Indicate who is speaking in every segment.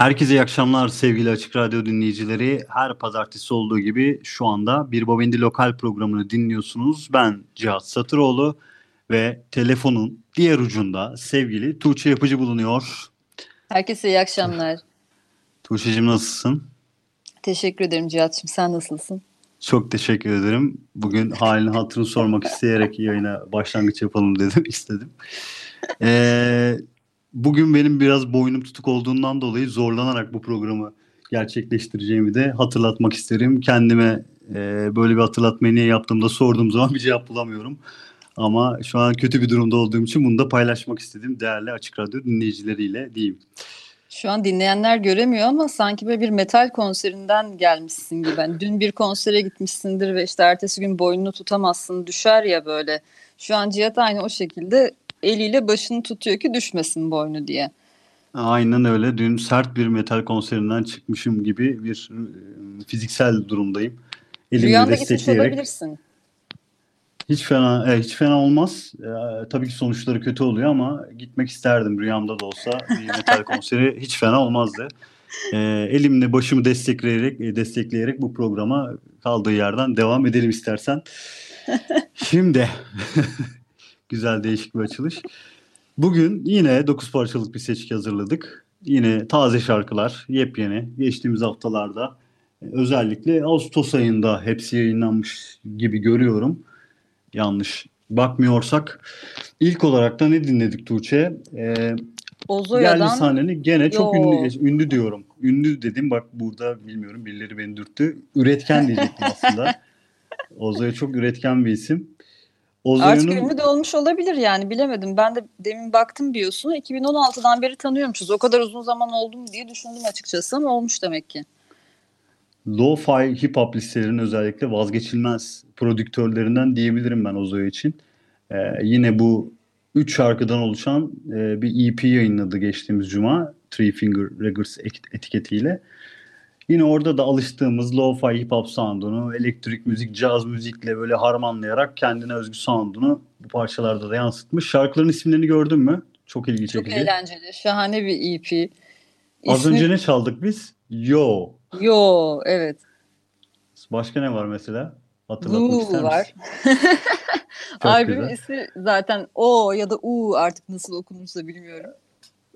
Speaker 1: Herkese iyi akşamlar sevgili Açık Radyo dinleyicileri. Her pazartesi olduğu gibi şu anda Bir Babendi Lokal programını dinliyorsunuz. Ben Cihat Satıroğlu ve telefonun diğer ucunda sevgili Tuğçe Yapıcı bulunuyor.
Speaker 2: Herkese iyi akşamlar.
Speaker 1: Tuğçe'cim nasılsın?
Speaker 2: Teşekkür ederim Cihat'cığım. Sen nasılsın?
Speaker 1: Çok teşekkür ederim. Bugün halini hatırını sormak isteyerek yayına başlangıç yapalım dedim, istedim. Ee, bugün benim biraz boynum tutuk olduğundan dolayı zorlanarak bu programı gerçekleştireceğimi de hatırlatmak isterim. Kendime e, böyle bir hatırlatmayı niye yaptığımda sorduğum zaman bir cevap bulamıyorum. Ama şu an kötü bir durumda olduğum için bunu da paylaşmak istedim değerli Açık Radyo dinleyicileriyle diyeyim.
Speaker 2: Şu an dinleyenler göremiyor ama sanki böyle bir metal konserinden gelmişsin gibi. Yani dün bir konsere gitmişsindir ve işte ertesi gün boynunu tutamazsın düşer ya böyle. Şu an Cihat aynı o şekilde eliyle başını tutuyor ki düşmesin boynu diye.
Speaker 1: Aynen öyle. Dün sert bir metal konserinden çıkmışım gibi bir e, fiziksel durumdayım.
Speaker 2: Elimle Rüyanda gitmiş olabilirsin.
Speaker 1: Hiç fena, e, hiç fena olmaz. E, tabii ki sonuçları kötü oluyor ama gitmek isterdim rüyamda da olsa bir metal konseri hiç fena olmazdı. E, elimle başımı destekleyerek e, destekleyerek bu programa kaldığı yerden devam edelim istersen. Şimdi güzel değişik bir açılış. Bugün yine 9 parçalık bir seçki hazırladık. Yine taze şarkılar, yepyeni. Geçtiğimiz haftalarda özellikle Ağustos ayında hepsi yayınlanmış gibi görüyorum yanlış bakmıyorsak. İlk olarak da ne dinledik Tuğçe? Ee,
Speaker 2: Ozoya'dan...
Speaker 1: Yerli sahneni gene çok ünlü, ünlü diyorum. Ünlü dedim bak burada bilmiyorum birileri beni dürttü. Üretken diyecektim aslında. Ozoya çok üretken bir isim.
Speaker 2: Ozoya'nın... Artık ünlü de olmuş olabilir yani bilemedim. Ben de demin baktım biyosuna 2016'dan beri tanıyormuşuz. O kadar uzun zaman oldu mu diye düşündüm açıkçası ama olmuş demek ki.
Speaker 1: lo-fi hip hop listelerinin özellikle vazgeçilmez prodüktörlerinden diyebilirim ben Ozoyo için. Ee, yine bu üç şarkıdan oluşan e, bir EP yayınladı geçtiğimiz cuma Three Finger Records etiketiyle. Yine orada da alıştığımız lo-fi hip hop sound'unu, elektrik müzik, caz müzikle böyle harmanlayarak kendine özgü sound'unu bu parçalarda da yansıtmış. Şarkıların isimlerini gördün mü? Çok ilgi çekici.
Speaker 2: Çok eğlenceli. Şahane bir EP. İsmi...
Speaker 1: Az önce ne çaldık biz? Yo.
Speaker 2: Yo, evet.
Speaker 1: Başka ne var mesela? Hatırlatmak Blue ister
Speaker 2: var. Albümün ismi zaten O ya da U artık nasıl okunursa bilmiyorum.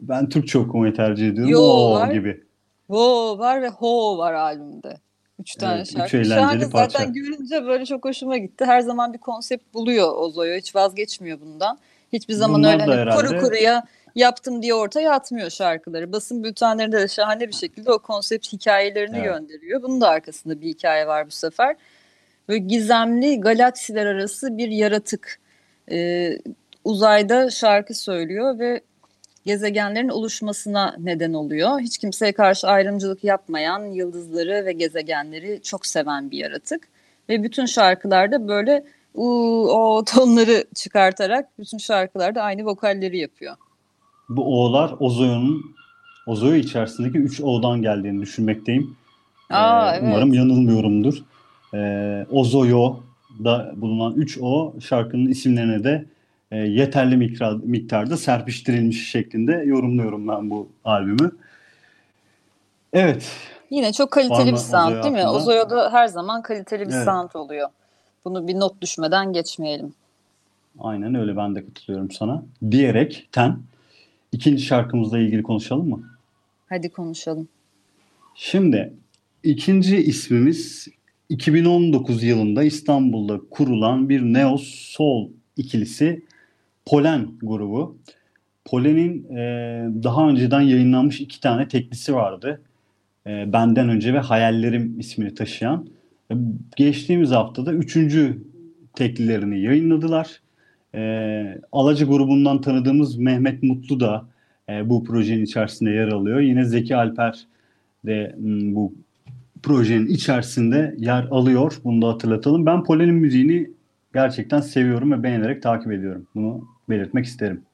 Speaker 1: Ben Türkçe okumayı tercih ediyorum. Yo o var. gibi.
Speaker 2: Wo var ve Ho var albümde. Üç tane evet, şarkı. Üç Şahane parça. zaten görünce böyle çok hoşuma gitti. Her zaman bir konsept buluyor Ozoyo. Hiç vazgeçmiyor bundan. Hiçbir zaman Bunlar öyle hani kuru kuruya yaptım diye ortaya atmıyor şarkıları. Basın bültenlerinde de şahane bir şekilde o konsept hikayelerini evet. gönderiyor. Bunun da arkasında bir hikaye var bu sefer. Böyle gizemli galaksiler arası bir yaratık. Ee, uzayda şarkı söylüyor ve gezegenlerin oluşmasına neden oluyor. Hiç kimseye karşı ayrımcılık yapmayan, yıldızları ve gezegenleri çok seven bir yaratık. Ve bütün şarkılarda böyle o tonları çıkartarak bütün şarkılarda aynı vokalleri yapıyor.
Speaker 1: Bu o'lar Ozoyo'nun Ozoyo içerisindeki 3 o'dan geldiğini düşünmekteyim.
Speaker 2: Aa, ee, evet.
Speaker 1: Umarım yanılmıyorumdur. Ee, Ozoyo'da bulunan 3 o şarkının isimlerine de e, yeterli miktar, miktarda serpiştirilmiş şeklinde yorumluyorum ben bu albümü. Evet.
Speaker 2: Yine çok kaliteli bir sound değil mi? Ozoyo'da her zaman kaliteli bir evet. sound oluyor. Bunu bir not düşmeden geçmeyelim.
Speaker 1: Aynen öyle ben de katılıyorum sana. Diyerek ten ikinci şarkımızla ilgili konuşalım mı?
Speaker 2: Hadi konuşalım.
Speaker 1: Şimdi ikinci ismimiz 2019 yılında İstanbul'da kurulan bir Neo Soul ikilisi Polen grubu. Polen'in e, daha önceden yayınlanmış iki tane teklisi vardı. E, Benden Önce ve Hayallerim ismini taşıyan. E, geçtiğimiz haftada üçüncü teklilerini yayınladılar. E, Alacı grubundan tanıdığımız Mehmet Mutlu da e, bu projenin içerisinde yer alıyor. Yine Zeki Alper de m, bu projenin içerisinde yer alıyor. Bunu da hatırlatalım. Ben Polen'in müziğini gerçekten seviyorum ve beğenerek takip ediyorum. Bunu belirtmek isterim.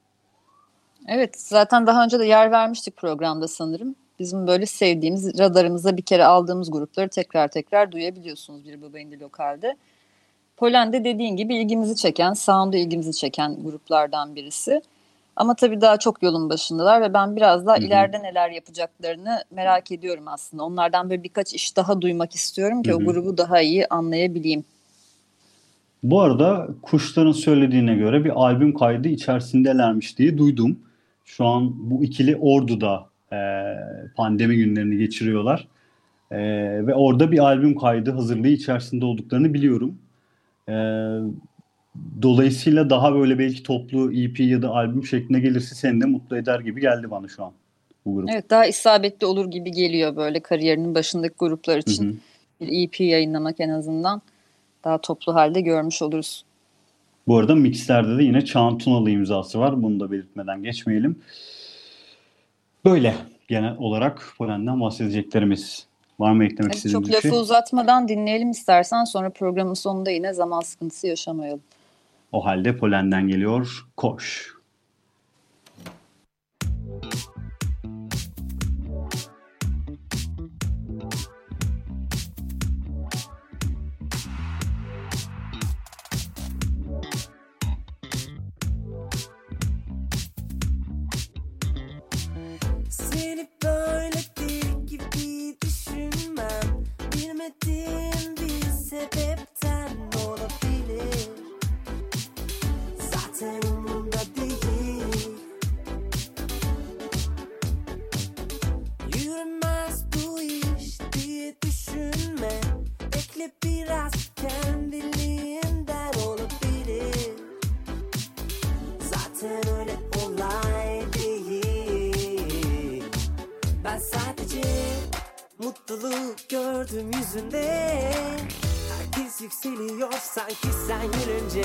Speaker 2: Evet zaten daha önce de yer vermiştik programda sanırım. Bizim böyle sevdiğimiz radarımıza bir kere aldığımız grupları tekrar tekrar duyabiliyorsunuz bir baba indi lokalde. Polen'de dediğin gibi ilgimizi çeken, sound'u ilgimizi çeken gruplardan birisi. Ama tabii daha çok yolun başındalar ve ben biraz daha Hı-hı. ileride neler yapacaklarını merak ediyorum aslında. Onlardan böyle birkaç iş daha duymak istiyorum ki Hı-hı. o grubu daha iyi anlayabileyim.
Speaker 1: Bu arada kuşların söylediğine göre bir albüm kaydı içerisindelermiş diye duydum. Şu an bu ikili Ordu'da e, pandemi günlerini geçiriyorlar. E, ve orada bir albüm kaydı hazırlığı içerisinde olduklarını biliyorum. E, dolayısıyla daha böyle belki toplu EP ya da albüm şeklinde gelirse seni de mutlu eder gibi geldi bana şu an
Speaker 2: bu grup. Evet daha isabetli olur gibi geliyor böyle kariyerinin başındaki gruplar için. Hı hı. Bir EP yayınlamak en azından daha toplu halde görmüş oluruz.
Speaker 1: Bu arada mixlerde de yine Çağan Tunalı imzası var. Bunu da belirtmeden geçmeyelim. Böyle genel olarak Polen'den bahsedeceklerimiz. Var mı eklemek evet,
Speaker 2: şey? Çok lafı uzatmadan dinleyelim istersen sonra programın sonunda yine zaman sıkıntısı yaşamayalım.
Speaker 1: O halde Polen'den geliyor Koş.
Speaker 3: Boş 기상이는지.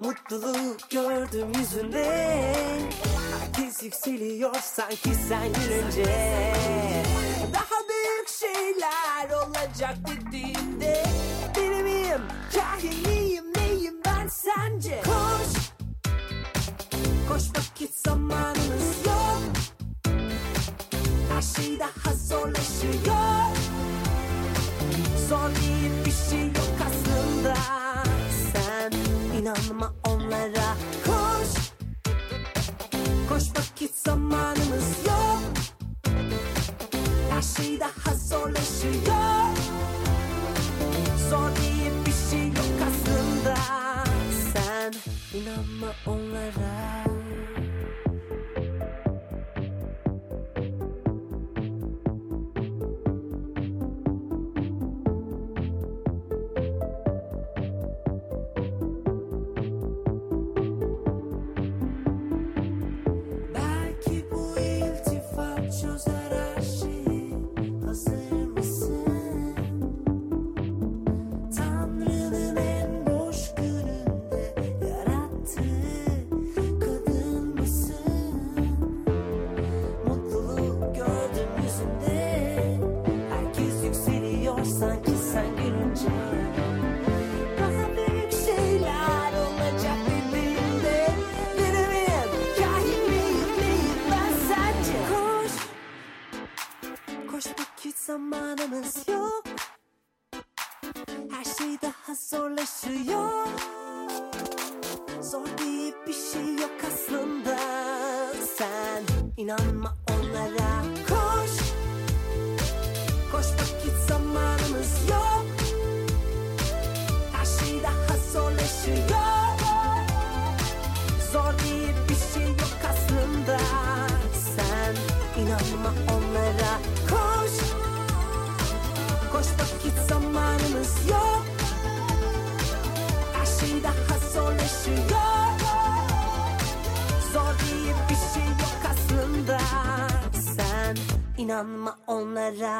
Speaker 3: Mutluluğu gördüm yüzünde Herkes yükseliyor sanki sen gülünce Daha büyük şeyler olacak dediğinde Deli miyim, cahil miyim, neyim ben sence? Koş, koş vakit zamanımız yok. Her şey daha zorlaşıyor. Zor diye bir şey yok inanma onlara. Koş. Koş vakit zamanımız yok. Her şey daha zorlaşıyor. Zor diye bir şey yok aslında. Sen inanma onlara daha zorlaşıyor Zor diye bir şey yok aslında. Sen inanma onlara. Koş, koş vakit zamanımız yok. Her şey daha zorlaşıyor. Zor diye bir şey yok aslında. Sen inanma onlara. Koş. Koş vakit zamanımız yok inanma onlara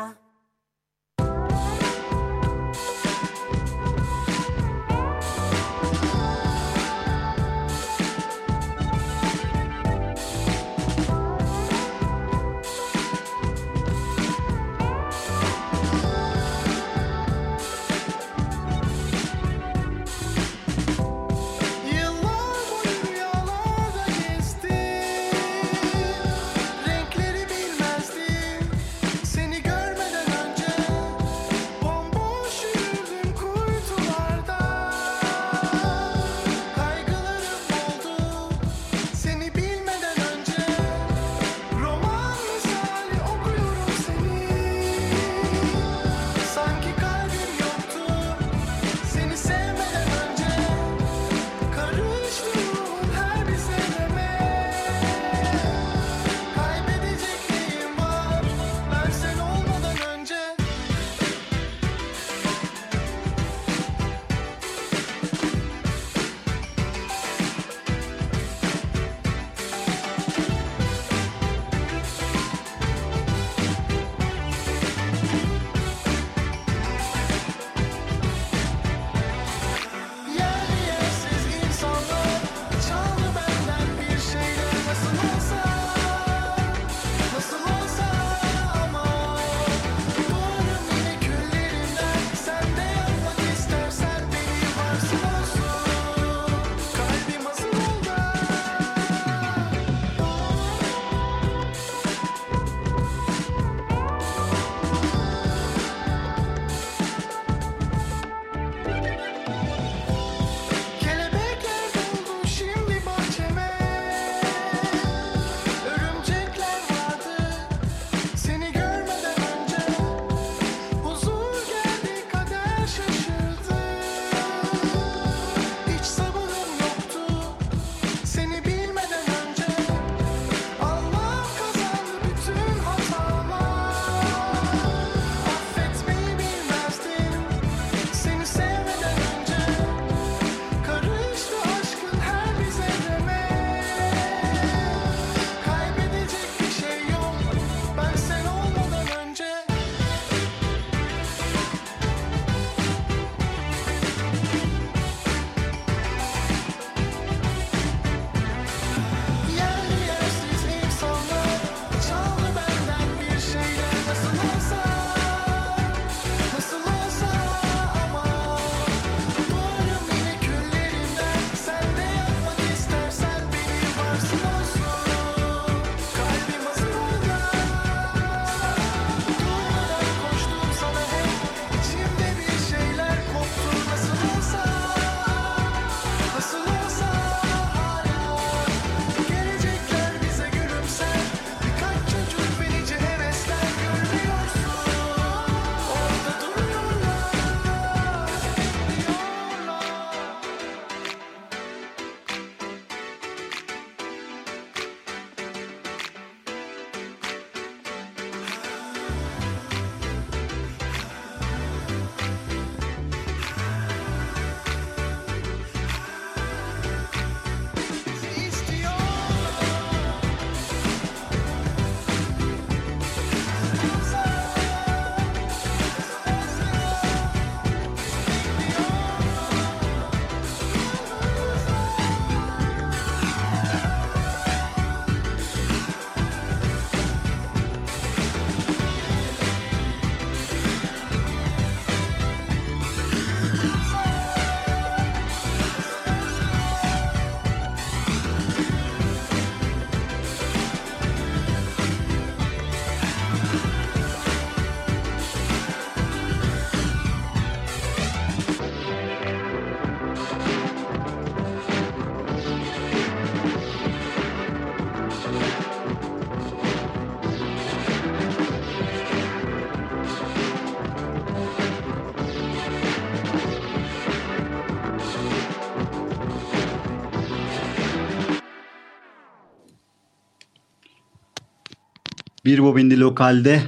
Speaker 1: Bir Bobindi Lokal'de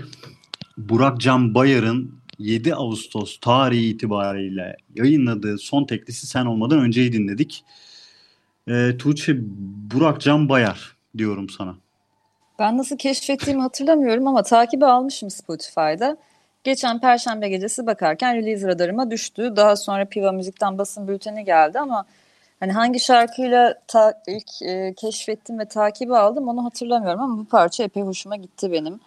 Speaker 1: Burak Can Bayar'ın 7 Ağustos tarihi itibariyle yayınladığı son teklisi Sen Olmadan Önceyi dinledik. Ee, Tuğçe Burak Can Bayar diyorum sana.
Speaker 2: Ben nasıl keşfettiğimi hatırlamıyorum ama takibi almışım Spotify'da. Geçen Perşembe gecesi bakarken release radarıma düştü. Daha sonra Piva Müzik'ten basın bülteni geldi ama hani hangi şarkıyla ta- ilk e, keşfettim ve takibi aldım onu hatırlamıyorum ama bu parça epey hoşuma gitti benim.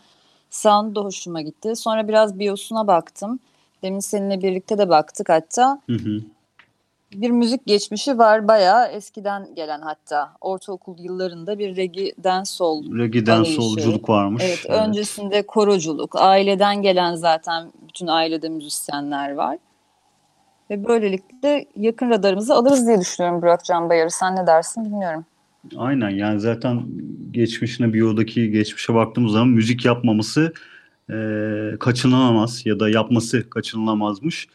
Speaker 2: Sound da hoşuma gitti. Sonra biraz biosuna baktım. Demin seninle birlikte de baktık hatta.
Speaker 1: Hı hı.
Speaker 2: Bir müzik geçmişi var bayağı eskiden gelen hatta. Ortaokul yıllarında bir reggae dancehall Arayışı.
Speaker 1: solculuk varmış.
Speaker 2: Evet, öncesinde koroculuk, aileden gelen zaten bütün ailede müzisyenler var. Ve böylelikle yakın radarımızı alırız diye düşünüyorum Burak Can Bayar'ı. Sen ne dersin bilmiyorum.
Speaker 1: Aynen yani zaten geçmişine biyodaki geçmişe baktığımız zaman müzik yapmaması e, kaçınılamaz ya da yapması kaçınılamazmış.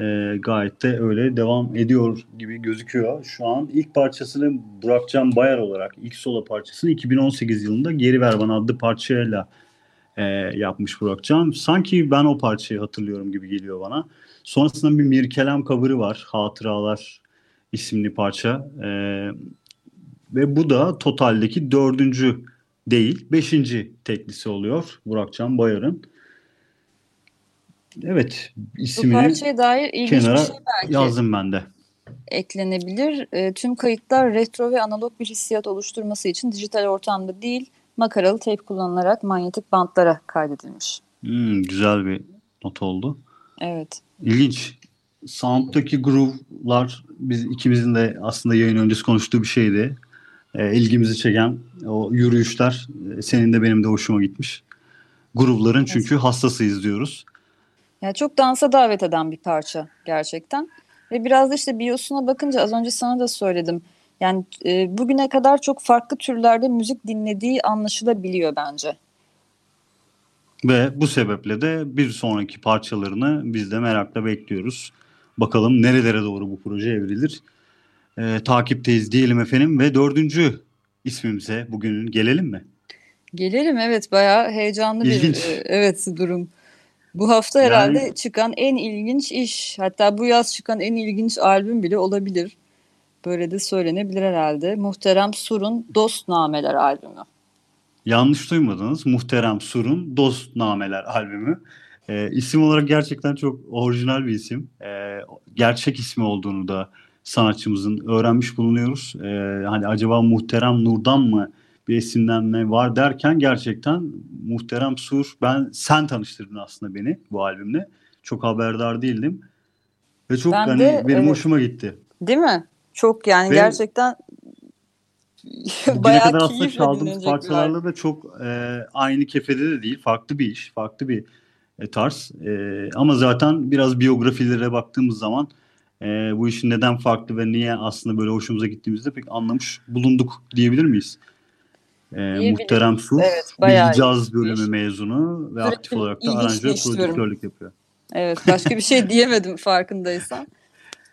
Speaker 1: E, gayet de öyle devam ediyor gibi gözüküyor. Şu an ilk parçasını Burakcan Bayar olarak ilk solo parçasını 2018 yılında Geri Ver Bana adlı parçayla e, yapmış Burakcan. Sanki ben o parçayı hatırlıyorum gibi geliyor bana. Sonrasında bir Mirkelem cover'ı var. Hatıralar isimli parça. E, ve bu da totaldeki dördüncü değil, beşinci teklisi oluyor Burakcan Bayar'ın. Evet,
Speaker 2: Bu
Speaker 1: ismini
Speaker 2: parçaya dair ilginç
Speaker 1: kenara
Speaker 2: bir şey belki
Speaker 1: yazdım ben de.
Speaker 2: eklenebilir. E, tüm kayıtlar retro ve analog bir hissiyat oluşturması için dijital ortamda değil, makaralı teyp kullanılarak manyetik bantlara kaydedilmiş.
Speaker 1: Hmm, güzel bir not oldu.
Speaker 2: Evet.
Speaker 1: İlginç. Sound'daki groove'lar biz ikimizin de aslında yayın öncesi konuştuğu bir şeydi. E, ilgimizi çeken o yürüyüşler e, senin de benim de hoşuma gitmiş. Groove'ların çünkü hastasıyız diyoruz.
Speaker 2: Yani çok dansa davet eden bir parça gerçekten. Ve biraz da işte biosuna bakınca az önce sana da söyledim. Yani e, bugüne kadar çok farklı türlerde müzik dinlediği anlaşılabiliyor bence.
Speaker 1: Ve bu sebeple de bir sonraki parçalarını biz de merakla bekliyoruz. Bakalım nerelere doğru bu proje evrilir. Ee, takipteyiz diyelim efendim ve dördüncü ismimize bugün gelelim mi?
Speaker 2: Gelelim evet bayağı heyecanlı
Speaker 1: İlginç.
Speaker 2: bir e, evet durum. Bu hafta
Speaker 1: Yani-
Speaker 2: herhalde çıkan en ilginç iş hatta bu yaz çıkan en ilginç albüm bile olabilir. Böyle de söylenebilir herhalde. Muhterem Sur'un Dostnameler albümü.
Speaker 1: Yanlış duymadınız. Muhterem Sur'un Dostnameler albümü. Ee, isim olarak gerçekten çok orijinal bir isim. Ee, gerçek ismi olduğunu da sanatçımızın öğrenmiş bulunuyoruz. Ee, hani acaba Muhterem Nur'dan mı bir esinlenme var derken gerçekten Muhterem Sur ben sen tanıştırdın aslında beni bu albümle. Çok haberdar değildim. Ve çok
Speaker 2: Ben
Speaker 1: hani
Speaker 2: de,
Speaker 1: benim
Speaker 2: evet.
Speaker 1: hoşuma gitti.
Speaker 2: Değil mi? Çok yani
Speaker 1: Ve-
Speaker 2: gerçekten
Speaker 1: Bugüne
Speaker 2: bayağı
Speaker 1: kadar aslında çaldığımız parçalarla da çok e, aynı kefede de değil. Farklı bir iş, farklı bir e, tarz. E, ama zaten biraz biyografilere baktığımız zaman e, bu işin neden farklı ve niye aslında böyle hoşumuza gittiğimizde pek anlamış bulunduk diyebilir miyiz? E. Muhterem Sur,
Speaker 2: Evet,
Speaker 1: bir caz
Speaker 2: iş.
Speaker 1: bölümü mezunu ve
Speaker 2: Sürekli
Speaker 1: aktif olarak da aranjör prodüktörlük yapıyor.
Speaker 2: Evet, başka bir şey diyemedim farkındaysan.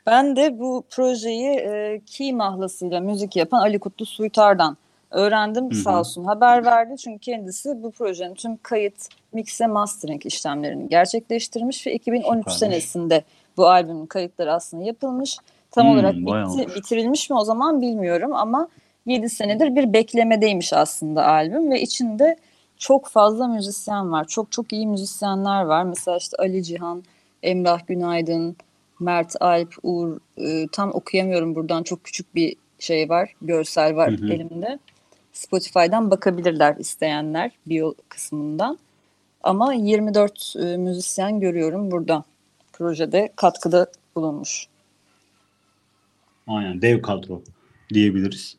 Speaker 2: Ben de bu projeyi e, Key mahlasıyla müzik yapan Ali Kutlu Suytar'dan öğrendim.
Speaker 1: Hı hı.
Speaker 2: Sağ olsun haber verdi. Çünkü kendisi bu projenin tüm kayıt, mix ve mastering işlemlerini gerçekleştirmiş ve 2013
Speaker 1: Süpermiş.
Speaker 2: senesinde bu albümün kayıtları aslında yapılmış. Tam
Speaker 1: Hmm,
Speaker 2: olarak bitti, bitirilmiş mi o zaman bilmiyorum ama 7 senedir bir beklemedeymiş aslında albüm ve içinde çok fazla müzisyen var. Çok çok iyi müzisyenler var. Mesela işte Ali Cihan, Emrah Günaydın, Mert Alp, Uğur e, tam okuyamıyorum buradan çok küçük bir şey var, görsel var
Speaker 1: Hı hı.
Speaker 2: elimde. Spotify'dan bakabilirler isteyenler bio kısmından. Ama 24 e, müzisyen görüyorum burada. Projede katkıda bulunmuş.
Speaker 1: Aynen dev kadro diyebiliriz.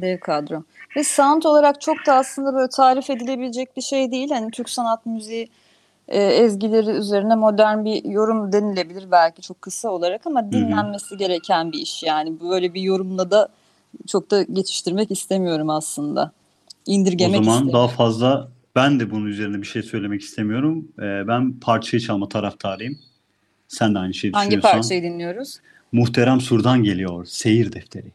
Speaker 2: Dev kadro. Ve sound olarak çok da aslında böyle tarif edilebilecek bir şey değil. Hani Türk sanat müziği e, ezgileri üzerine modern bir yorum denilebilir belki çok kısa olarak ama dinlenmesi gereken bir iş. Yani böyle bir yorumla da çok da geçiştirmek istemiyorum aslında. İndirgemek
Speaker 1: o zaman
Speaker 2: istemiyorum.
Speaker 1: daha fazla ben de bunun üzerine bir şey söylemek istemiyorum. Ee, ben parçayı çalma taraftarıyım. Sen de aynı şeyi
Speaker 2: Hangi
Speaker 1: düşünüyorsan.
Speaker 2: parçayı dinliyoruz?
Speaker 1: Muhterem Sur'dan geliyor. Seyir defteri.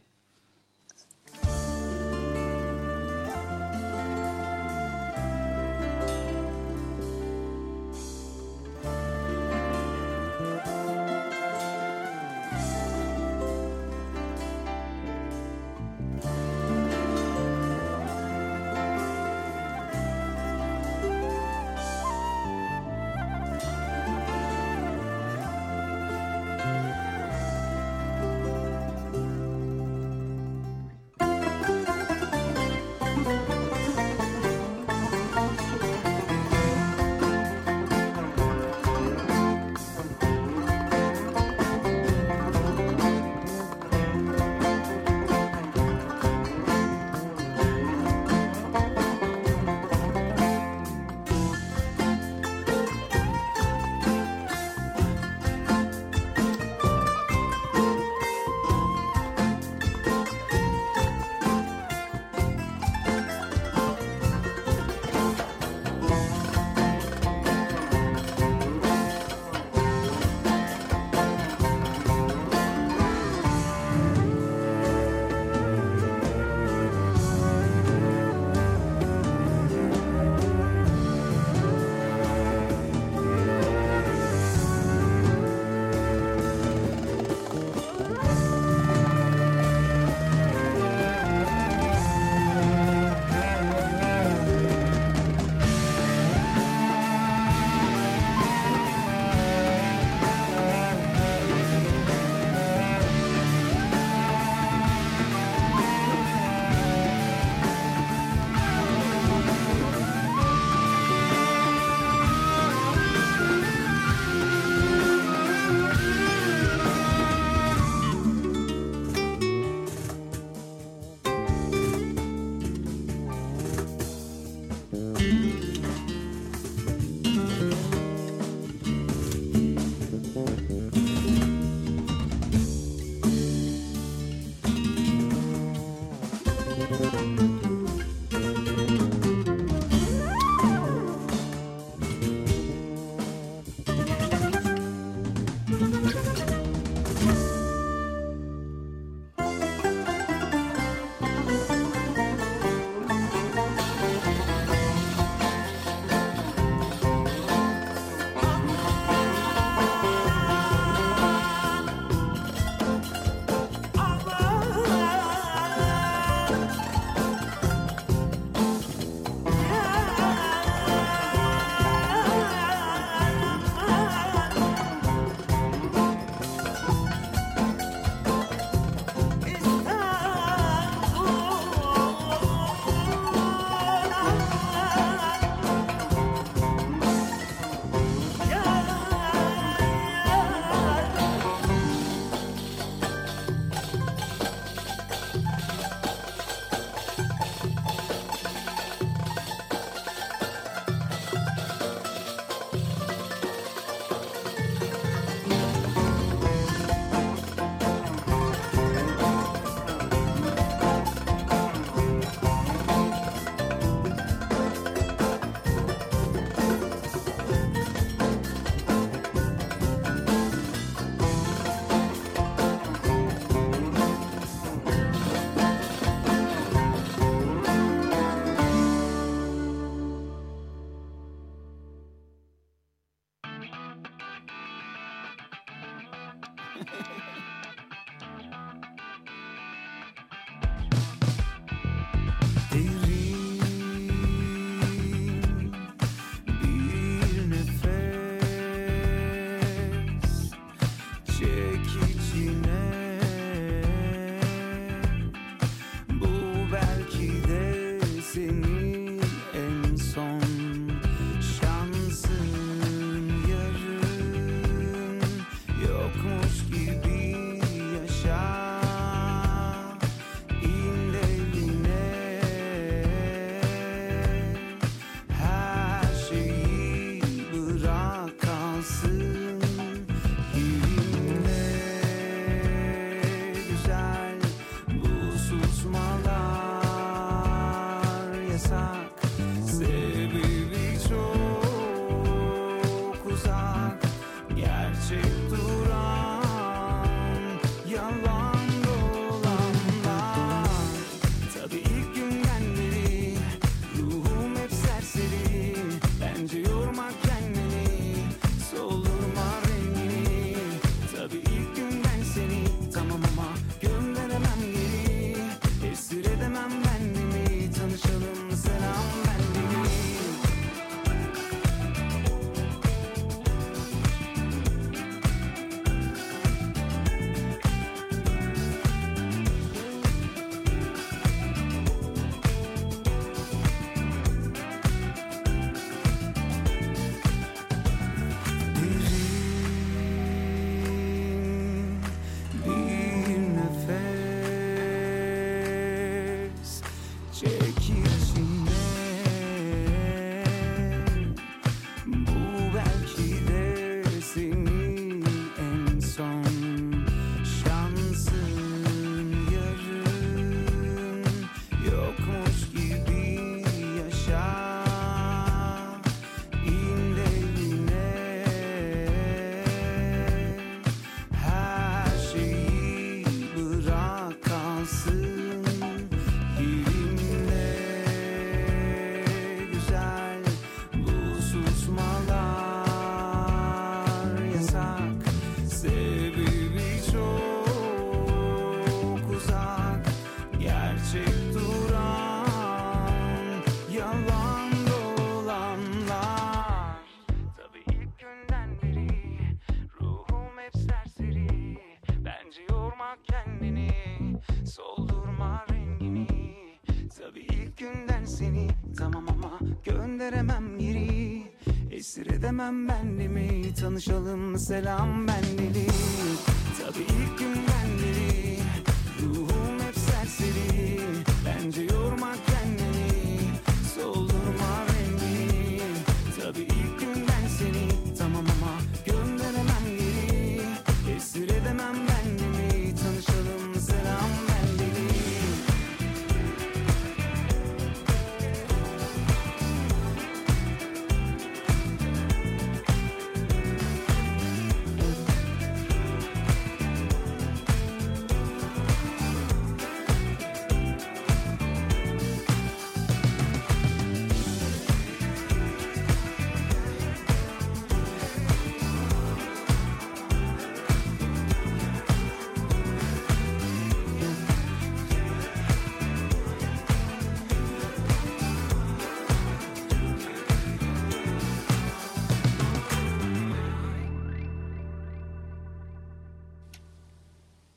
Speaker 4: Esir edemem benliğimi tanışalım selam bendeli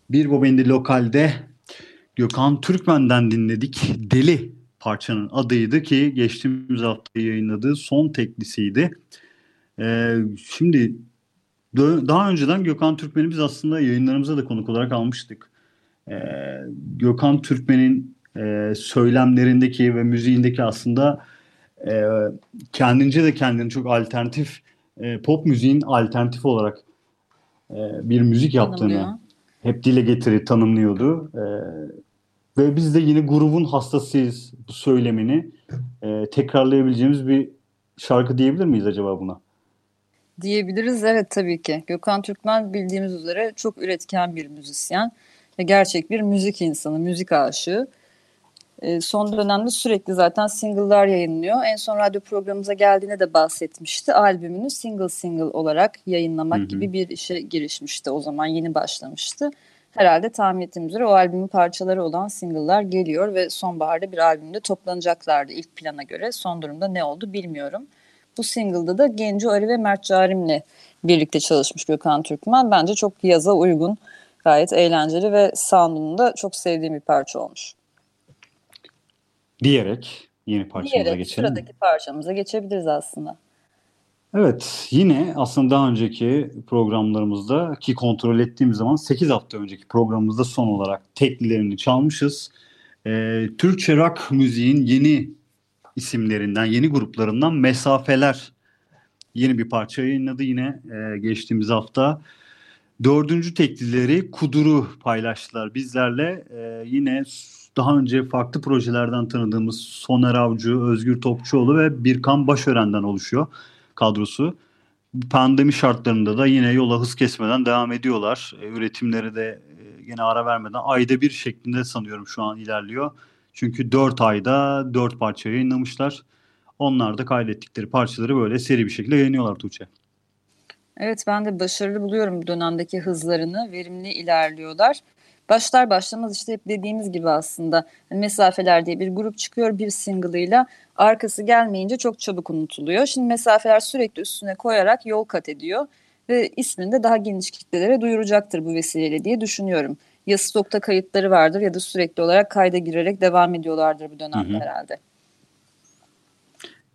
Speaker 1: Bir Bobendi Lokal'de Gökhan Türkmen'den dinledik. Deli parçanın adıydı ki geçtiğimiz hafta yayınladığı son teklisiydi. Ee, şimdi daha önceden Gökhan Türkmen'i biz aslında yayınlarımıza da konuk olarak almıştık. Ee, Gökhan Türkmen'in e, söylemlerindeki ve müziğindeki aslında e, kendince de kendini çok alternatif e, pop müziğin alternatif olarak e, bir müzik yaptığını. Hep dile getirip tanımlıyordu. Ee, ve biz de yine grubun hastasıyız bu söylemini e, tekrarlayabileceğimiz bir şarkı diyebilir miyiz acaba buna?
Speaker 2: Diyebiliriz evet tabii ki. Gökhan Türkmen bildiğimiz üzere çok üretken bir müzisyen ve gerçek bir müzik insanı, müzik aşığı. E, son dönemde sürekli zaten single'lar yayınlıyor. En son radyo programımıza geldiğinde de bahsetmişti. Albümünü single single olarak yayınlamak
Speaker 1: Hı hı.
Speaker 2: gibi bir işe girişmişti. O zaman yeni başlamıştı. Herhalde tahmin ettiğim üzere o albümün parçaları olan single'lar geliyor ve sonbaharda bir albümde toplanacaklardı ilk plana göre. Son durumda ne oldu bilmiyorum. Bu single'da da Genco Arı ve Mert Carim'le birlikte çalışmış Gökhan Türkmen. Bence çok yaza uygun, gayet eğlenceli ve sound'unu da çok sevdiğim bir parça olmuş.
Speaker 1: Diyerek yeni parçamıza
Speaker 2: Diyerek
Speaker 1: geçelim.
Speaker 2: sıradaki parçamıza geçebiliriz aslında.
Speaker 1: Evet yine aslında daha önceki programlarımızda ki kontrol ettiğim zaman 8 hafta önceki programımızda son olarak teklilerini çalmışız. Ee, Türkçe rock müziğin yeni isimlerinden, yeni gruplarından Mesafeler yeni bir parça yayınladı yine e, geçtiğimiz hafta. Dördüncü teklileri Kudur'u paylaştılar bizlerle. Ee, yine daha önce farklı projelerden tanıdığımız Soner Avcı, Özgür Topçuoğlu ve Birkan Başören'den oluşuyor kadrosu. Pandemi şartlarında da yine yola hız kesmeden devam ediyorlar. E, üretimleri de e, gene ara vermeden ayda bir şeklinde sanıyorum şu an ilerliyor. Çünkü 4 ayda 4 parça yayınlamışlar. Onlar da kaydettikleri parçaları böyle seri bir şekilde yayınlıyorlar Tuğçe.
Speaker 2: Evet ben de başarılı buluyorum bu dönemdeki hızlarını. Verimli ilerliyorlar. Başlar başlamaz işte hep dediğimiz gibi aslında hani Mesafeler diye bir grup çıkıyor bir single'ıyla arkası gelmeyince çok çabuk unutuluyor. Şimdi Mesafeler sürekli üstüne koyarak yol kat ediyor ve ismini de daha geniş kitlelere duyuracaktır bu vesileyle diye düşünüyorum. Ya stokta kayıtları vardır ya da sürekli olarak kayda girerek devam ediyorlardır bu dönemde
Speaker 1: Hı hı.
Speaker 2: herhalde.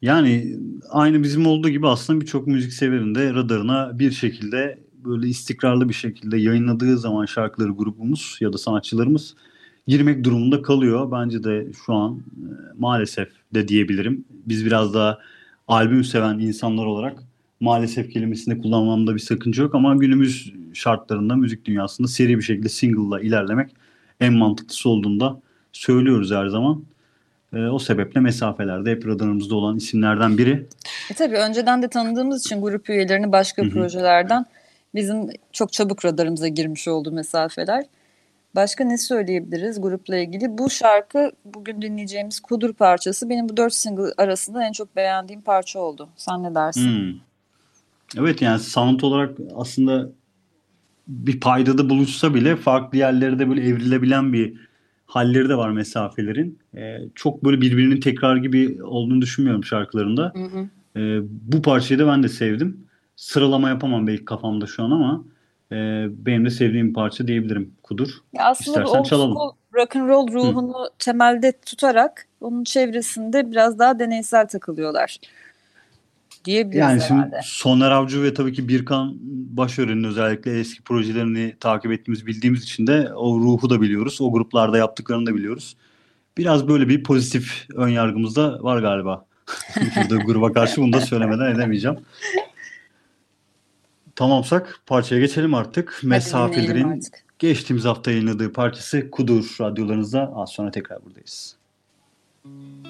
Speaker 1: Yani aynı bizim olduğu gibi aslında birçok müzik severin de radarına bir şekilde böyle istikrarlı bir şekilde yayınladığı zaman şarkıları grubumuz ya da sanatçılarımız girmek durumunda kalıyor. Bence de şu an e, maalesef de diyebilirim. Biz biraz daha albüm seven insanlar olarak maalesef kelimesini kullanmamda bir sakınca yok ama günümüz şartlarında müzik dünyasında seri bir şekilde single'la ilerlemek en mantıklısı olduğunda söylüyoruz her zaman. E, o sebeple mesafelerde hep radarımızda olan isimlerden biri.
Speaker 2: E tabii önceden de tanıdığımız için grup üyelerini başka
Speaker 1: Hı hı.
Speaker 2: projelerden bizim çok çabuk radarımıza girmiş oldu mesafeler. Başka ne söyleyebiliriz grupla ilgili? Bu şarkı bugün dinleyeceğimiz Kudur parçası benim bu dört single arasında en çok beğendiğim parça oldu. Sen ne dersin?
Speaker 1: Hmm. Evet yani sound olarak aslında bir paydada buluşsa bile farklı yerlerde böyle evrilebilen bir halleri de var mesafelerin. Ee, çok böyle birbirinin tekrar gibi olduğunu düşünmüyorum şarkılarında.
Speaker 2: Hı hı.
Speaker 1: Ee, bu parçayı da ben de sevdim. Sıralama yapamam belki kafamda şu an ama e, benim de sevdiğim parça diyebilirim Kudur.
Speaker 2: Ya aslında
Speaker 1: İstersen
Speaker 2: old
Speaker 1: çalalım.
Speaker 2: school rock and roll ruhunu temelde tutarak onun çevresinde biraz daha deneysel takılıyorlar. Diyebiliriz
Speaker 1: Yani şimdi
Speaker 2: herhalde.
Speaker 1: Soner Avcı ve tabii ki Birkan Başören'in özellikle eski projelerini takip ettiğimiz bildiğimiz için de o ruhu da biliyoruz. O gruplarda yaptıklarını da biliyoruz. Biraz böyle bir pozitif ön yargımız da var galiba. Burada gruba karşı bunu da söylemeden edemeyeceğim. Tamamsak parçaya geçelim artık.
Speaker 2: dinleyelim
Speaker 1: Mesafelerin
Speaker 2: artık.
Speaker 1: geçtiğimiz hafta yayınladığı parçası Kudur radyolarınızda. Az sonra tekrar buradayız.
Speaker 5: Mesafelerin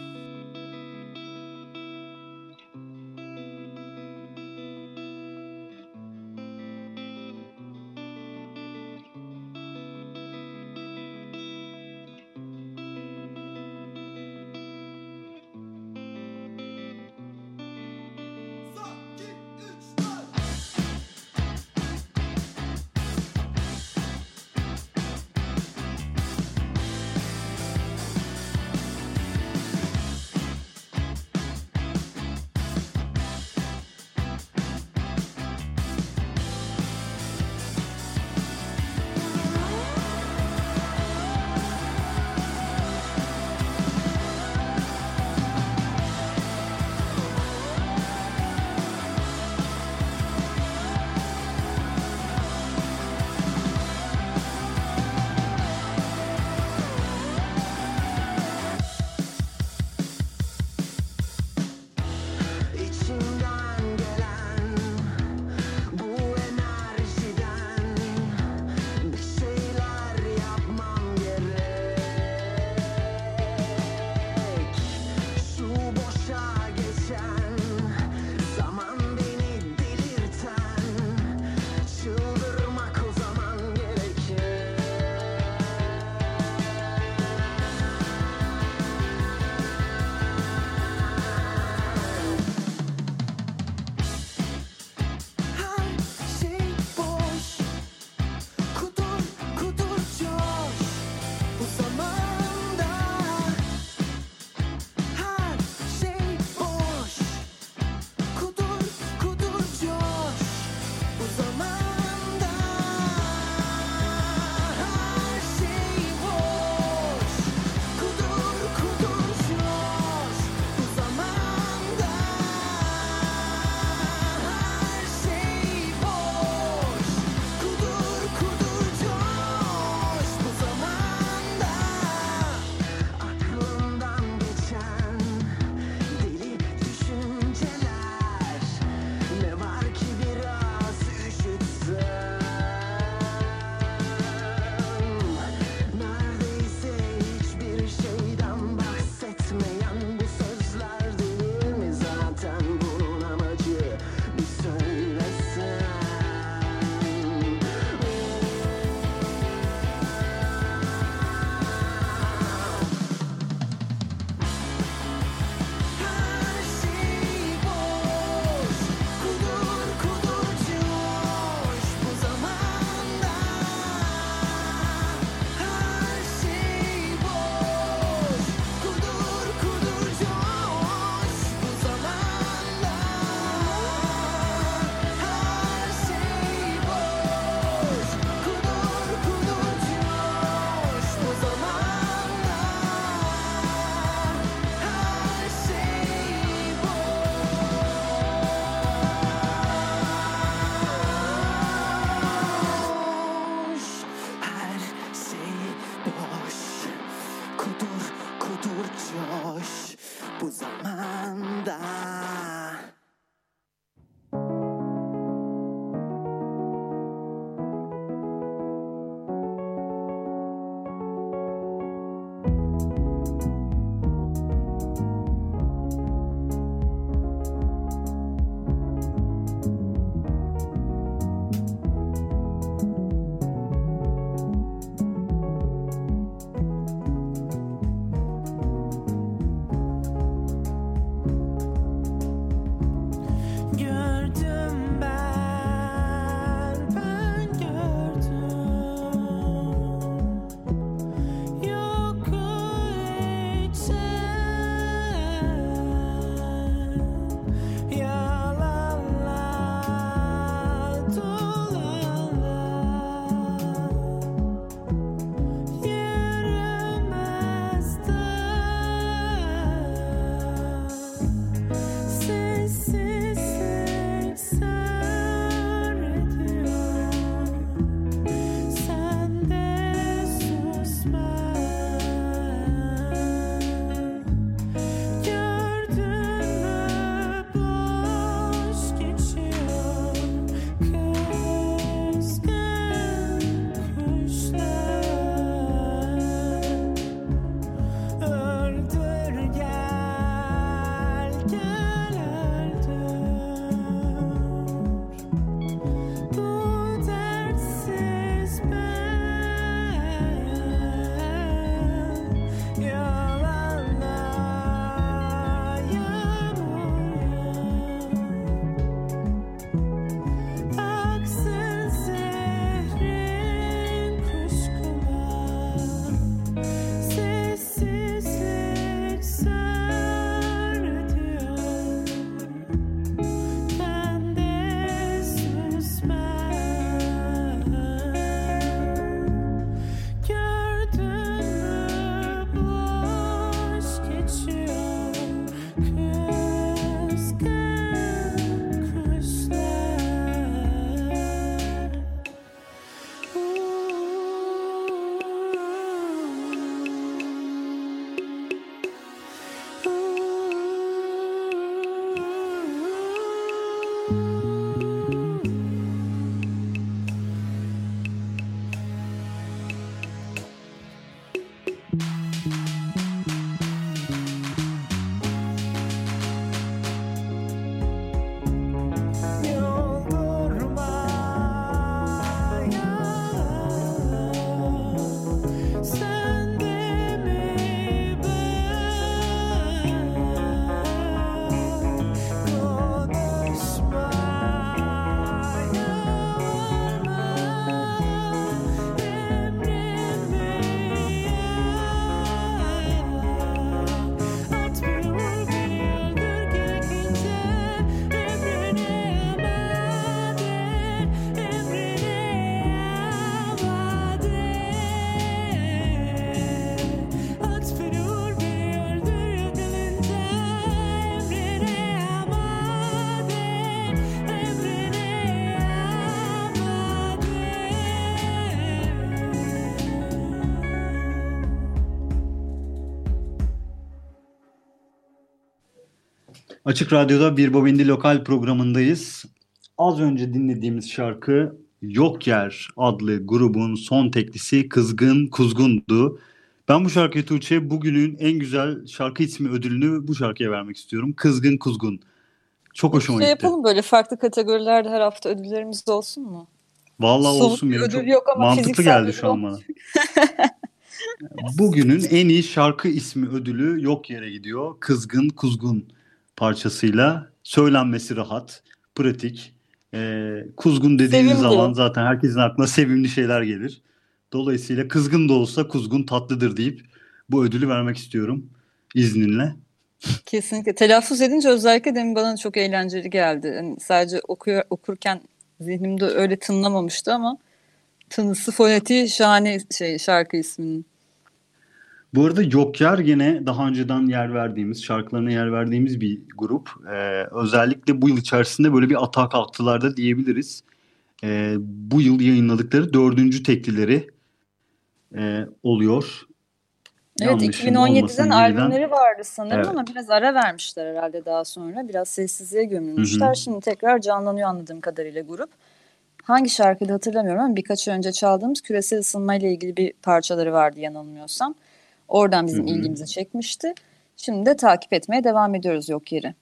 Speaker 1: Açık Radyo'da Bir Bobindi Lokal programındayız. Az önce dinlediğimiz şarkı Yok Yer adlı grubun son teklisi Kızgın Kuzgundu. Ben bu şarkıyı Tuğçe bugünün en güzel şarkı ismi ödülünü bu şarkıya vermek istiyorum. Kızgın Kuzgun. Çok hoşuma
Speaker 2: şey
Speaker 1: gitti.
Speaker 2: yapalım böyle farklı kategorilerde her hafta ödüllerimiz olsun mu?
Speaker 1: Vallahi
Speaker 2: Somut
Speaker 1: olsun
Speaker 2: bir
Speaker 1: benim
Speaker 2: ödül
Speaker 1: çok
Speaker 2: yok ama
Speaker 1: mantıklı geldi şu an bana. Bugünün en iyi şarkı ismi ödülü yok yere gidiyor. Kızgın Kuzgun parçasıyla söylenmesi rahat, pratik. Ee, kuzgun dediğiniz
Speaker 2: Sevimli.
Speaker 1: zaman zaten herkesin aklına sevimli şeyler gelir. Dolayısıyla kızgın da olsa kuzgun tatlıdır deyip bu ödülü vermek istiyorum izninle.
Speaker 2: Kesinlikle. Telaffuz edince özellikle demin bana çok eğlenceli geldi. Yani sadece okuyor, okurken zihnimde öyle tınlamamıştı ama tınısı fonetiği şahane şey şarkı isminin.
Speaker 1: Bu arada Yokyar gene daha önceden yer verdiğimiz, şarkılarına yer verdiğimiz bir grup. Ee, özellikle bu yıl içerisinde böyle bir atağa kalktılar da diyebiliriz. Ee, bu yıl yayınladıkları dördüncü teklileri e, oluyor.
Speaker 2: Evet
Speaker 1: Yanlışım
Speaker 2: 2017'den
Speaker 1: olmasın yeniden.
Speaker 2: albümleri vardı sanırım
Speaker 1: Evet.
Speaker 2: ama biraz ara vermişler herhalde daha sonra. Biraz sessizliğe gömülmüşler. Şimdi tekrar canlanıyor anladığım kadarıyla grup. Hangi şarkıydı hatırlamıyorum ama birkaç önce çaldığımız küresel ısınma ile ilgili bir parçaları vardı yanılmıyorsam. Oradan bizim
Speaker 1: Hı hı.
Speaker 2: ilgimizi çekmişti. Şimdi de takip etmeye devam ediyoruz yok yeri.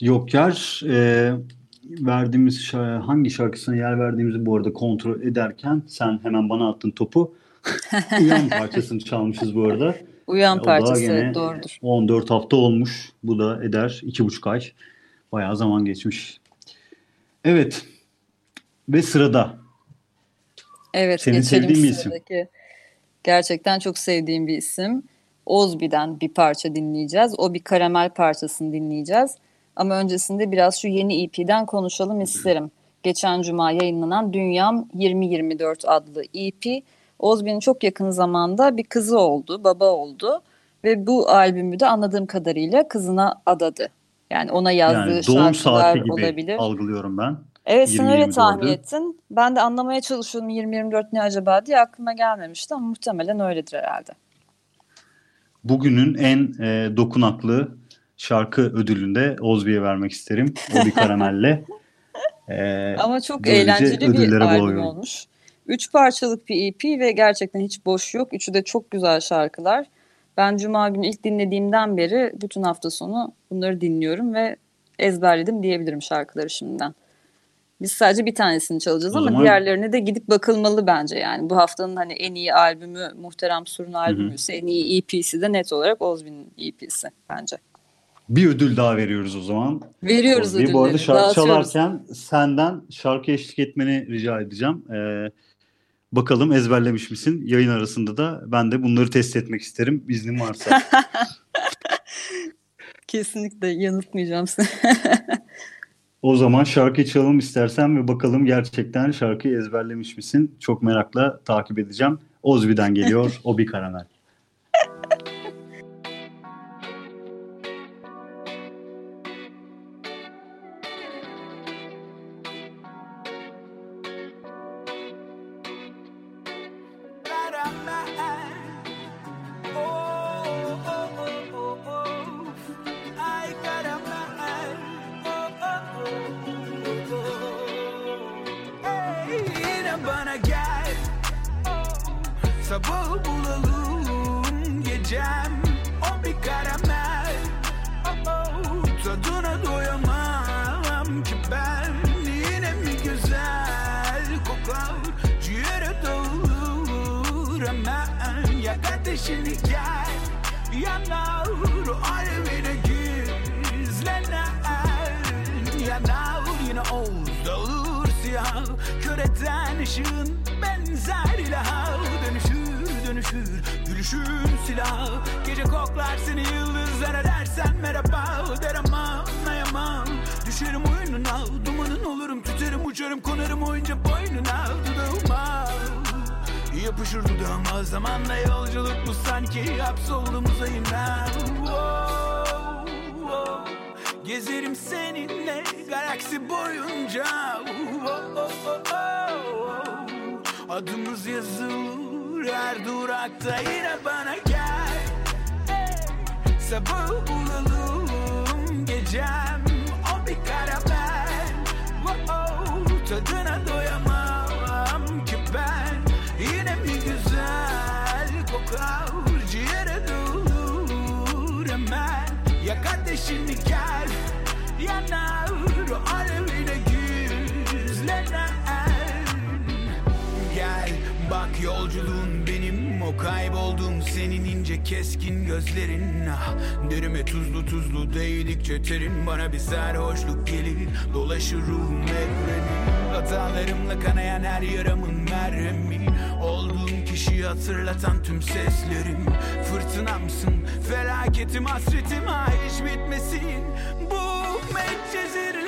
Speaker 1: Yokyar e, verdiğimiz şa- hangi şarkısına yer verdiğimizi bu arada kontrol ederken sen hemen bana attın topu. Uyan parçasını çalmışız bu arada.
Speaker 2: Uyan
Speaker 1: da
Speaker 2: parçası
Speaker 1: gene
Speaker 2: doğrudur.
Speaker 1: 14 hafta olmuş. Bu da eder 2,5 ay. Bayağı zaman geçmiş. Evet. Ve sırada.
Speaker 2: Evet
Speaker 1: Senin
Speaker 2: geçelim
Speaker 1: sevdiğin bir isim.
Speaker 2: sıradaki. Gerçekten çok sevdiğim bir isim. Ozbi'den bir parça dinleyeceğiz. O bir karamel parçasını dinleyeceğiz. Ama öncesinde biraz şu yeni EP'den konuşalım isterim. Geçen cuma yayınlanan Dünyam 2024 adlı EP. Ozbi'nin çok yakın zamanda bir kızı oldu, baba oldu. Ve bu albümü de anladığım kadarıyla kızına adadı. Yani ona yazdığı
Speaker 1: Yani doğum
Speaker 2: şarkılar
Speaker 1: saati gibi
Speaker 2: olabilir.
Speaker 1: algılıyorum ben.
Speaker 2: Evet sen öyle
Speaker 1: 20-24'ü.
Speaker 2: tahmin ettin. Ben de anlamaya çalışıyordum 2024 ne acaba diye aklıma gelmemişti ama muhtemelen öyledir herhalde.
Speaker 1: Bugünün en e, dokunaklı şarkı ödülünü de Ozbi'ye vermek isterim. O bir karamelle. E,
Speaker 2: Ama çok eğlenceli bir albüm
Speaker 1: boğuyorum.
Speaker 2: olmuş. Üç parçalık bir EP ve gerçekten hiç boş yok. Üçü de çok güzel şarkılar. Ben Cuma günü ilk dinlediğimden beri bütün hafta sonu bunları dinliyorum ve ezberledim diyebilirim şarkıları şimdiden. Biz sadece bir tanesini çalacağız
Speaker 1: O
Speaker 2: ama
Speaker 1: zaman-
Speaker 2: diğerlerine de gidip bakılmalı bence yani. Bu haftanın hani en iyi albümü Muhterem Sur'un albümü ise en iyi EP'si de net olarak Ozbi'nin EP'si bence.
Speaker 1: Bir ödül daha veriyoruz o zaman.
Speaker 2: Veriyoruz
Speaker 1: Ozbi'ye. Bu arada
Speaker 2: ödülleri,
Speaker 1: şarkı çalarken senden şarkı eşlik etmeni rica edeceğim. E, bakalım ezberlemiş misin? Yayın arasında da ben de bunları test etmek isterim. İznin varsa.
Speaker 2: Kesinlikle yanıltmayacağım seni.
Speaker 1: O zaman şarkıyı çalalım istersen ve bakalım gerçekten şarkıyı ezberlemiş misin? Çok merakla takip edeceğim. Ozbi'den geliyor o bir
Speaker 6: ayına Wow, wow. Gezerim seninle galaksi boyunca. Oh, oh. Adımız yazılır her durakta. Yine bana gel. Hey, Sabah bulalım gecem O bir karamel Wow, Tadına doyamam Yak ateşini gel Yanar o alevine güzlenen Gel bak yolculuğun benim O kayboldum senin ince keskin gözlerin. Ah, Derime tuzlu tuzlu değdikçe terin Bana bir sarhoşluk gelir. Dolaşır ruhum evrenin Hatalarımla kanayan her yaramın merhemi Olduğum kişiyi hatırlatan tüm seslerim. Fırtınamsın felaketim hasretim ah hiç bitmesin. Bu medcezirler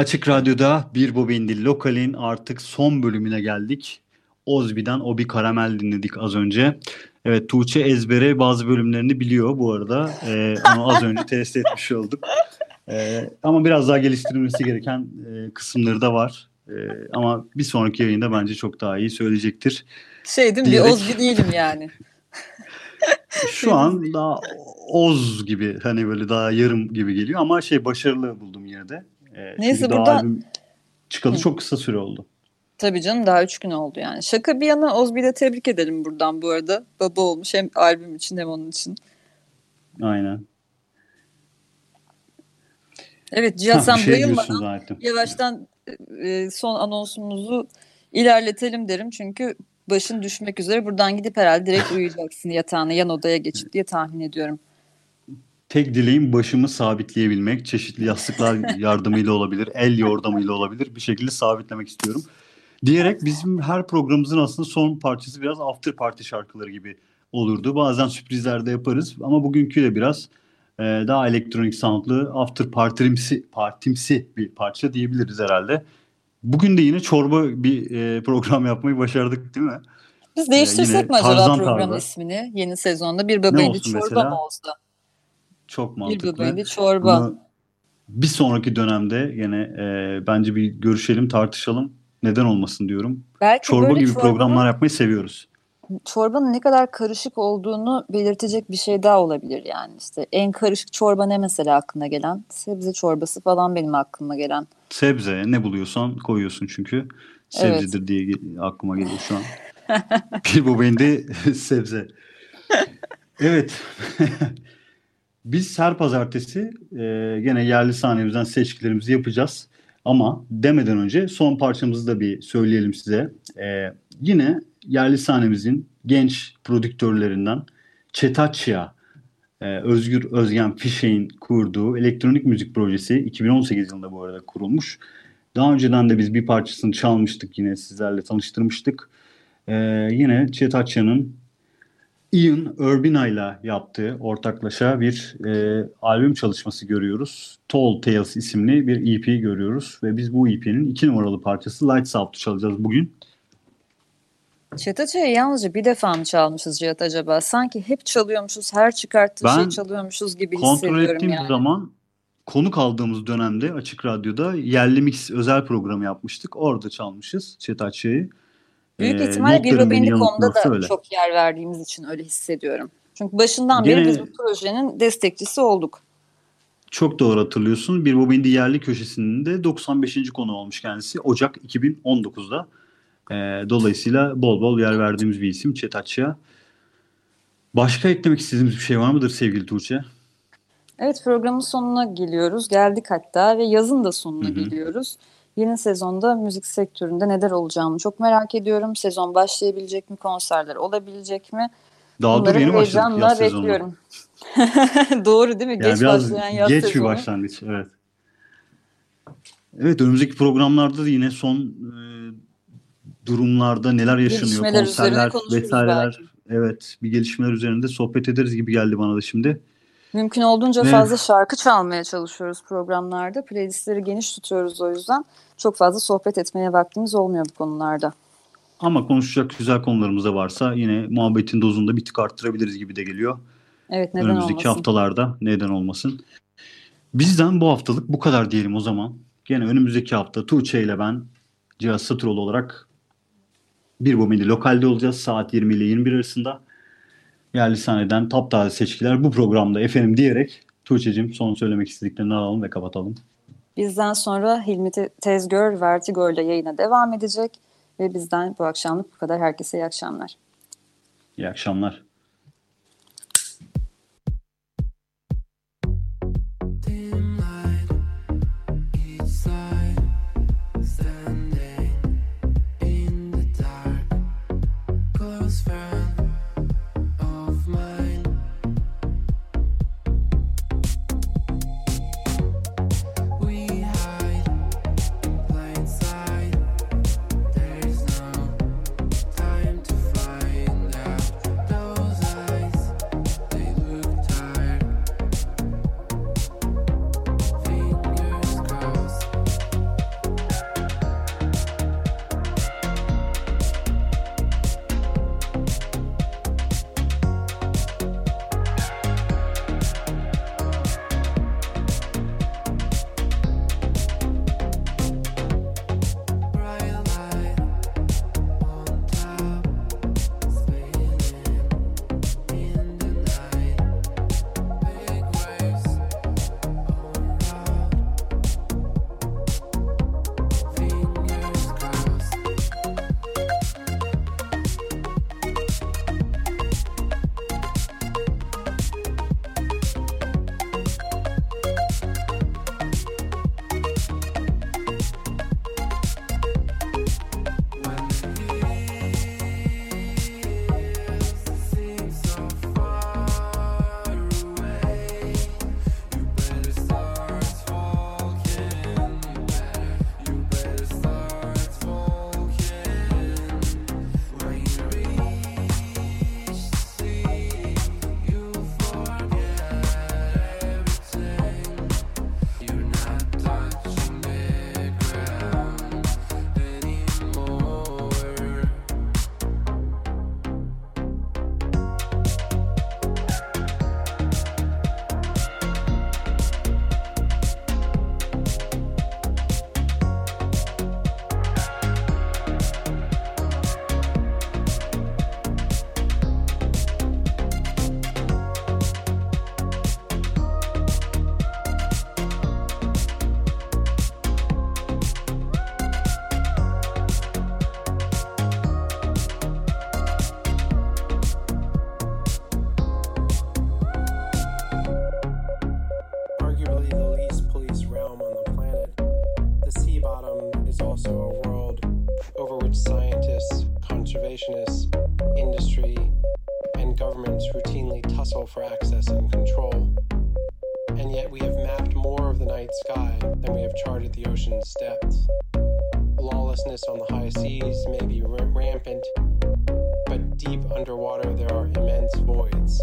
Speaker 1: Açık Radyo'da Bir Bobindi Lokal'in artık son bölümüne geldik. Ozbi'den Obi Karamel dinledik az önce. Evet Tuğçe ezbere bazı bölümlerini biliyor bu arada. Ee, onu az önce test etmiş olduk. Ee, ama biraz daha geliştirilmesi gereken e, kısımları da var. Ee, ama bir sonraki yayında bence çok daha iyi söyleyecektir.
Speaker 2: Şey değil mi? Bir
Speaker 1: Diyerek-
Speaker 2: Ozgi değilim yani.
Speaker 1: Şu an daha Oz gibi hani böyle daha yarım gibi geliyor ama şey başarılı buldum yine de. Ee,
Speaker 2: Neyse, burada-
Speaker 1: albüm çıkalı
Speaker 2: Hı.
Speaker 1: çok kısa süre oldu.
Speaker 2: Tabii canım daha üç gün oldu yani. Şaka bir yana Ozbi'yi de tebrik edelim buradan bu arada. Baba olmuş hem albüm için hem onun için.
Speaker 1: Aynen.
Speaker 2: Evet Cihat
Speaker 1: Ha,
Speaker 2: sen
Speaker 1: şey
Speaker 2: bayılmadan yavaştan e, son anonsumuzu ilerletelim derim. Çünkü başın düşmek üzere. Buradan gidip herhalde direkt uyuyacaksın yatağına yan odaya geçip diye tahmin ediyorum.
Speaker 1: Tek dileğim başımı sabitleyebilmek. Çeşitli yastıklar yardımıyla olabilir, el yordamıyla olabilir. Bir şekilde sabitlemek istiyorum. Diyerek bizim her programımızın aslında son parçası biraz after party şarkıları gibi olurdu. Bazen sürprizler de yaparız ama bugünkü de biraz e, daha elektronik soundlı after partimsi, partimsi bir parça diyebiliriz herhalde. Bugün de yine çorba bir e, program yapmayı başardık değil mi?
Speaker 2: Biz değiştirsek
Speaker 1: yine
Speaker 2: mi acaba
Speaker 1: Tarzan
Speaker 2: program
Speaker 1: tarzı.
Speaker 2: ismini yeni sezonda? Bir bebeğinde
Speaker 1: olsun
Speaker 2: çorba
Speaker 1: mesela?
Speaker 2: mı olsa?
Speaker 1: Çok
Speaker 2: Bir
Speaker 1: mantıklı.
Speaker 2: bebeğinde çorba.
Speaker 1: Bunu bir sonraki dönemde yine e, bence bir görüşelim, tartışalım. Neden olmasın diyorum.
Speaker 2: Belki
Speaker 1: Çorba gibi
Speaker 2: çorbanın-
Speaker 1: programlar yapmayı seviyoruz.
Speaker 2: çorbanın ne kadar karışık olduğunu belirtecek bir şey daha olabilir yani işte en karışık çorba ne mesela aklına gelen sebze çorbası falan benim aklıma gelen
Speaker 1: Sebze ne buluyorsan koyuyorsun çünkü. Sebzedir diye ge- aklıma geliyor şu an. bir bu bende sebze. Evet. Biz her pazartesi e, gene yerli sahnemizden seçkilerimizi yapacağız. Ama demeden önce son parçamızı da bir söyleyelim size. E, yine yerli sahnemizin genç prodüktörlerinden Çetaçya, e, Özgür Özgen Fişek'in kurduğu elektronik müzik projesi 2018 yılında bu arada kurulmuş. Daha önceden de biz bir parçasını çalmıştık yine sizlerle tanıştırmıştık. E, yine Çetaçya'nın Ian Urbina ile yaptığı ortaklaşa bir e, albüm çalışması görüyoruz. Tall Tales isimli bir EP görüyoruz ve biz bu EP'nin iki numaralı parçası Lights Out'u çalacağız bugün.
Speaker 2: Çetaçayı yalnızca bir defa mı çalmışız Cihat acaba? Sanki hep çalıyormuşuz, her çıkarttığı şey
Speaker 1: Ben
Speaker 2: çalıyormuşuz gibi
Speaker 1: Kontrol
Speaker 2: hissediyorum
Speaker 1: ettiğim
Speaker 2: yani.
Speaker 1: zaman konuk aldığımız dönemde Açık Radyo'da yerli mix özel programı yapmıştık. Orada çalmışız Çetaçya'yı.
Speaker 2: Büyük
Speaker 1: Ee,
Speaker 2: ihtimalle bir
Speaker 1: notlarım beni
Speaker 2: Robendi.com'da da
Speaker 1: öyle.
Speaker 2: çok yer verdiğimiz için öyle hissediyorum. Çünkü başından
Speaker 1: Gene-
Speaker 2: beri biz bu projenin destekçisi olduk.
Speaker 1: Çok doğru hatırlıyorsun. Bir Bobindi yerli köşesinin de 95. konu olmuş kendisi. Ocak 2019'da. Ee, dolayısıyla bol bol yer verdiğimiz bir isim Çetaçya. Başka eklemek istediğimiz bir şey var mıdır sevgili Tuğçe?
Speaker 2: Evet programın sonuna geliyoruz. Geldik hatta ve yazın da sonuna
Speaker 1: Hı hı.
Speaker 2: geliyoruz. Yeni sezonda müzik sektöründe neler olacağını çok merak ediyorum. Sezon başlayabilecek mi? Konserler olabilecek mi?
Speaker 3: Daha dur
Speaker 2: Bunları
Speaker 3: yeni başladık yaz
Speaker 2: bekliyorum. Doğru değil mi?
Speaker 3: Yani
Speaker 2: geç başlayan yaz
Speaker 3: geç
Speaker 2: sezonu.
Speaker 3: bir başlangıç. Evet. Evet önümüzdeki programlarda da yine son e, durumlarda neler yaşanıyor, konserler vesaireler.
Speaker 2: belki.
Speaker 3: Evet bir gelişmeler üzerinde sohbet ederiz gibi geldi bana da şimdi.
Speaker 2: Mümkün olduğunca
Speaker 3: Evet.
Speaker 2: fazla şarkı çalmaya çalışıyoruz programlarda. Playlistleri geniş tutuyoruz o yüzden. Çok fazla sohbet etmeye vaktimiz olmuyor bu konularda.
Speaker 3: Ama konuşacak güzel konularımız da varsa yine muhabbetin dozunu da bir tık arttırabiliriz gibi de geliyor.
Speaker 2: Evet neden
Speaker 3: Önümüzdeki
Speaker 2: olmasın?
Speaker 3: haftalarda neden olmasın. Bizden bu haftalık bu kadar diyelim o zaman. Gene önümüzdeki hafta Tuğçe ile ben Cihaz Satıroğlu olarak bir bomini lokalde olacağız saat 20 ile 21 arasında. Yerli sahneden taptaze seçkiler bu programda efendim diyerek Tuğçe'cim son söylemek istediklerini alalım ve kapatalım.
Speaker 2: Bizden sonra Hilmi Te- Tezgör Vertigo ile yayına devam edecek. Ve bizden bu akşamlık bu kadar. Herkese iyi akşamlar.
Speaker 3: İyi akşamlar.
Speaker 7: Conservationists, industry, and governments routinely tussle for access and control. And yet we have mapped more of the night sky than we have charted the ocean's depths. Lawlessness on the high seas may be ra- rampant, but deep underwater there are immense voids.